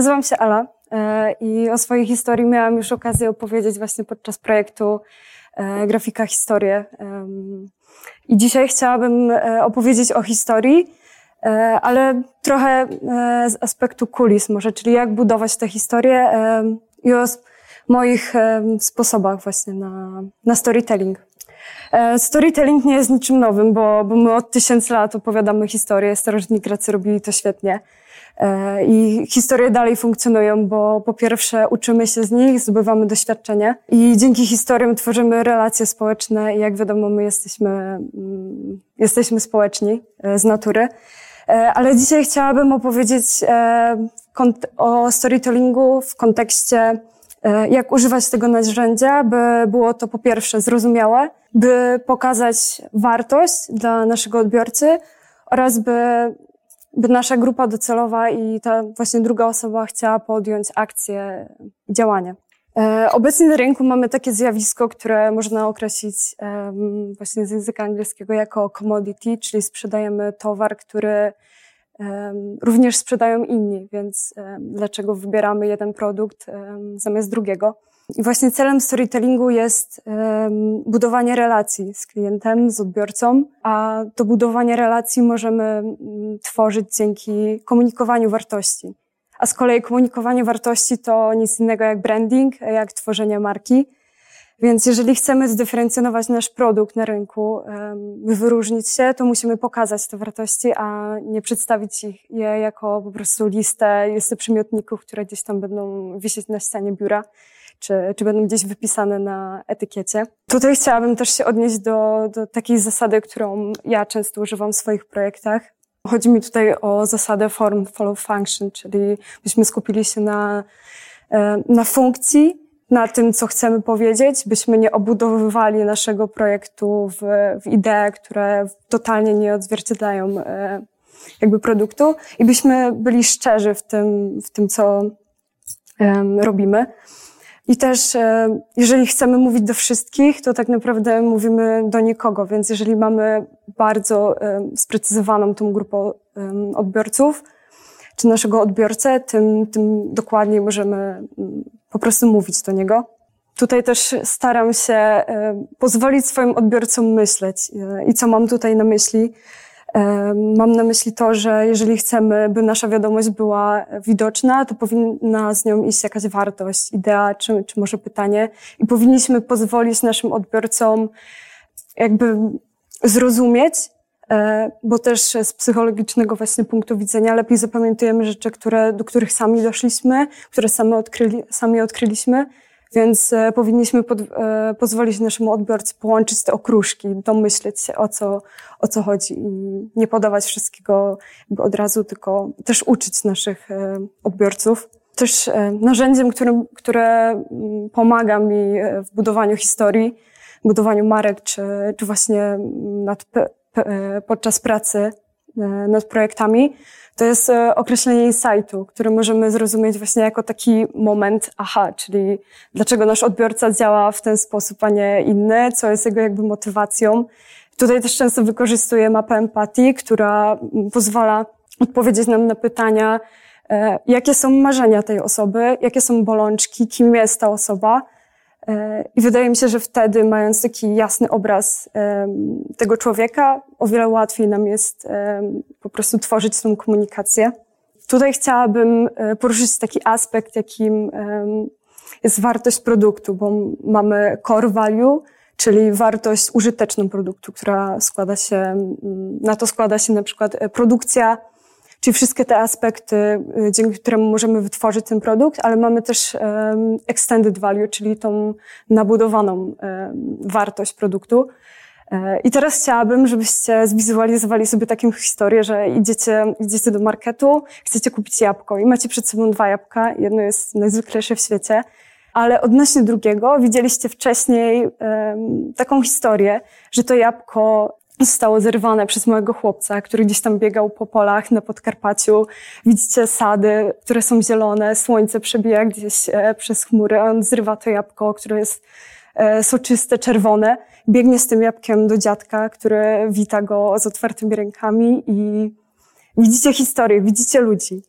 nazywam się Ala e, i o swojej historii miałam już okazję opowiedzieć właśnie podczas projektu e, Grafika Historię. I dzisiaj chciałabym opowiedzieć o historii, ale trochę z aspektu kulis może, czyli jak budować tę historię i o moich sposobach właśnie na, na storytelling. Storytelling nie jest niczym nowym, bo, bo my od tysięcy lat opowiadamy historię. Starożytni Grecy robili to świetnie. E, I historie dalej funkcjonują, bo po pierwsze uczymy się z nich, zdobywamy doświadczenie i dzięki historiom tworzymy relacje społeczne i jak wiadomo, my jesteśmy, mm, jesteśmy społeczni e, z natury. E, ale dzisiaj chciałabym opowiedzieć o storytellingu w kontekście, jak używać tego narzędzia, by było to po pierwsze zrozumiałe, by pokazać wartość dla naszego odbiorcy oraz by by nasza grupa docelowa i ta właśnie druga osoba chciała podjąć akcję działanie. E, obecnie na rynku mamy takie zjawisko, które można określić właśnie z języka angielskiego jako commodity, czyli sprzedajemy towar, który również sprzedają inni, więc dlaczego wybieramy jeden produkt zamiast drugiego? I właśnie celem storytellingu jest budowanie relacji z klientem, z odbiorcą, a to budowanie relacji możemy tworzyć dzięki komunikowaniu wartości. A z kolei komunikowanie wartości to nic innego jak branding, jak tworzenie marki. Więc jeżeli chcemy zdyferencjonować nasz produkt na rynku, wyróżnić się, to musimy pokazać te wartości, a nie przedstawić ich je jako po prostu listę, listę przymiotników, które gdzieś tam będą wisieć na ścianie biura czy, czy będą gdzieś wypisane na etykiecie. Tutaj chciałabym też się odnieść do, do takiej zasady, którą ja często używam w swoich projektach. Chodzi mi tutaj o zasadę form follow function, czyli byśmy skupili się na, na funkcji, na tym, co chcemy powiedzieć, byśmy nie obudowywali naszego projektu w, w idee, które totalnie nie odzwierciedlają e, jakby produktu i byśmy byli szczerzy w tym, w tym co robimy. I też, e, jeżeli chcemy mówić do wszystkich, to tak naprawdę mówimy do nikogo, więc jeżeli mamy bardzo e, sprecyzowaną tą grupę odbiorców, czy naszego odbiorcę, tym, tym dokładniej możemy mm, po prostu mówić do niego. Tutaj też staram się e, pozwolić swoim odbiorcom myśleć. I co mam tutaj na myśli? Mam na myśli to, że jeżeli chcemy, by nasza wiadomość była widoczna, to powinna z nią iść jakaś wartość, idea, czy, czy może pytanie. I powinniśmy pozwolić naszym odbiorcom jakby zrozumieć, e, bo też z psychologicznego właśnie punktu widzenia lepiej zapamiętujemy rzeczy, które, do których sami doszliśmy, które sami, odkryli, sami odkryliśmy, więc e, powinniśmy pod, e, pozwolić naszemu odbiorcy połączyć te okruszki, domyśleć się o co, o co chodzi i nie podawać wszystkiego od razu, tylko też uczyć naszych e, odbiorców. Też narzędziem, którym, które mm, pomaga mi w budowaniu historii, budowaniu marek, czy, czy właśnie nad, podczas pracy nad projektami, to jest e, określenie insightu, który możemy zrozumieć właśnie jako taki moment aha, czyli dlaczego nasz odbiorca działa w ten sposób, a nie inny, co jest jego jakby motywacją. Tutaj też często wykorzystuję mapę empatii, która pozwala odpowiedzieć nam na pytania, e, jakie są marzenia tej osoby, jakie są bolączki, kim jest ta osoba, E, I wydaje mi się, że wtedy, mając taki jasny obraz tego człowieka, o wiele łatwiej nam jest po prostu tworzyć tą komunikację. Tutaj chciałabym e, poruszyć taki aspekt, jakim jest wartość produktu, bo mamy core value, czyli wartość użyteczną produktu, która składa się, na to składa się na przykład e, produkcja, Czyli wszystkie te aspekty, y, dzięki którym możemy wytworzyć ten produkt, ale mamy też extended value, czyli tą nabudowaną wartość produktu. E, I teraz chciałabym, żebyście zwizualizowali sobie taką historię, że idziecie, idziecie do marketu, chcecie kupić jabłko i macie przed sobą dwa jabłka. Jedno jest najzwyklejsze w świecie, ale odnośnie drugiego widzieliście wcześniej um, taką historię, że to jabłko zostało zerwane przez małego chłopca, który gdzieś tam biegał po polach na Podkarpaciu. Widzicie sady, które są zielone, słońce przebija gdzieś e, przez chmury, on zrywa to jabłko, które jest e, soczyste, czerwone. Biegnie z tym jabłkiem do dziadka, który wita go z otwartymi rękami i widzicie historię, widzicie ludzi.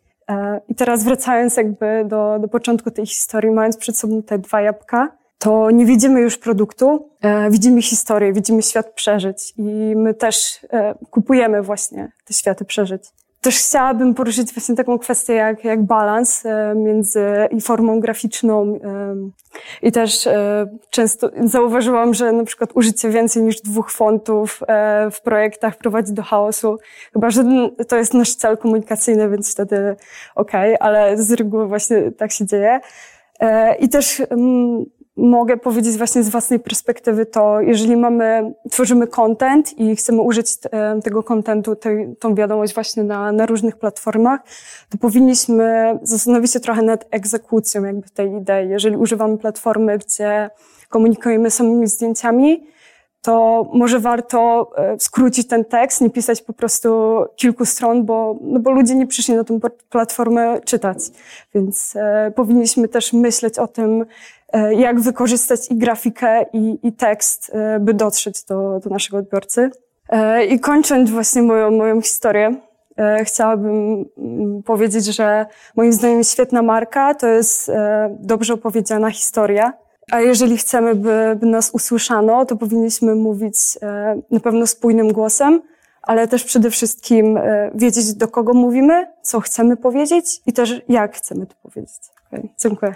I teraz wracając jakby do, do początku tej historii, mając przed sobą te dwa jabłka, to nie widzimy już produktu, widzimy historię, widzimy świat przeżyć i my też kupujemy właśnie te światy przeżyć. Też chciałabym poruszyć właśnie taką kwestię jak, jak balans e, między i formą graficzną i też e, często zauważyłam, że na przykład użycie więcej niż dwóch fontów e, w projektach prowadzi do chaosu. Chyba, że to jest nasz cel komunikacyjny, więc wtedy okej, okay, ale z reguły właśnie tak się dzieje. I też mogę powiedzieć właśnie z własnej perspektywy to, jeżeli mamy, tworzymy content i chcemy użyć e, tego contentu, tej, tą wiadomość właśnie na, na różnych platformach, to powinniśmy zastanowić się trochę nad egzekucją jakby tej idei. Jeżeli używamy platformy, gdzie komunikujemy samymi zdjęciami, to może warto e, skrócić ten tekst, nie pisać po prostu kilku stron, bo, no bo ludzie nie przyszli na tę platformę czytać. Więc e, powinniśmy też myśleć o tym, e, jak wykorzystać i grafikę, i, i tekst, e, by dotrzeć do, do naszego odbiorcy. E, I kończąc właśnie moją, moją historię, e, chciałabym mm, powiedzieć, że moim zdaniem świetna marka to jest dobrze opowiedziana historia, a jeżeli chcemy, by, by nas usłyszano, to powinniśmy mówić e, na pewno spójnym głosem, ale też przede wszystkim e, wiedzieć, do kogo mówimy, co chcemy powiedzieć i też jak chcemy to powiedzieć. Okay, dziękuję.